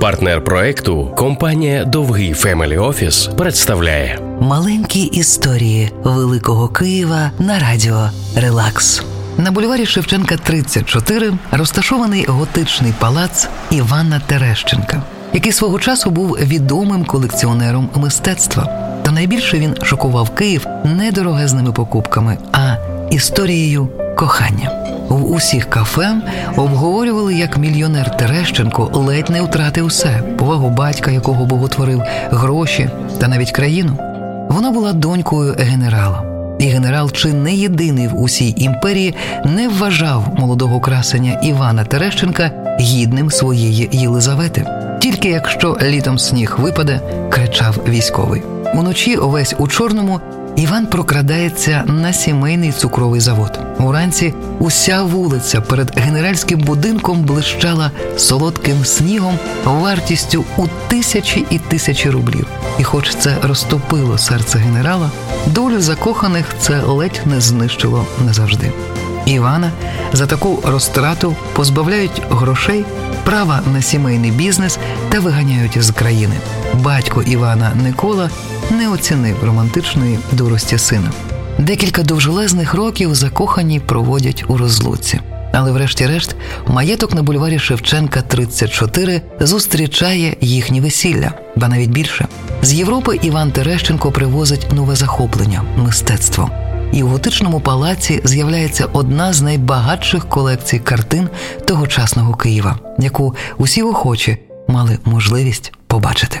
Партнер проекту компанія Довгий Family Office представляє Маленькі історії Великого Києва на радіо Релакс. На бульварі Шевченка 34 розташований готичний палац Івана Терещенка, який свого часу був відомим колекціонером мистецтва. Та найбільше він шокував Київ не дорогезними покупками, а історією кохання. В усіх кафе обговорювали, як мільйонер Терещенко ледь не втратив все повагу батька, якого боготворив, гроші та навіть країну. Вона була донькою генерала, і генерал, чи не єдиний в усій імперії, не вважав молодого красення Івана Терещенка гідним своєї Єлизавети. Тільки якщо літом сніг випаде, кричав військовий. Уночі увесь у чорному Іван прокрадається на сімейний цукровий завод. Уранці уся вулиця перед генеральським будинком блищала солодким снігом вартістю у тисячі і тисячі рублів. І, хоч це розтопило серце генерала, долю закоханих це ледь не знищило назавжди. Івана за таку розтрату позбавляють грошей, права на сімейний бізнес та виганяють з країни. Батько Івана Никола не оцінив романтичної дурості сина. Декілька довжелезних років закохані проводять у розлуці. Але, врешті-решт, маєток на бульварі Шевченка 34 зустрічає їхнє весілля, ба навіть більше. З Європи Іван Терещенко привозить нове захоплення мистецтво. І в готичному палаці з'являється одна з найбагатших колекцій картин тогочасного Києва, яку усі охочі мали можливість побачити.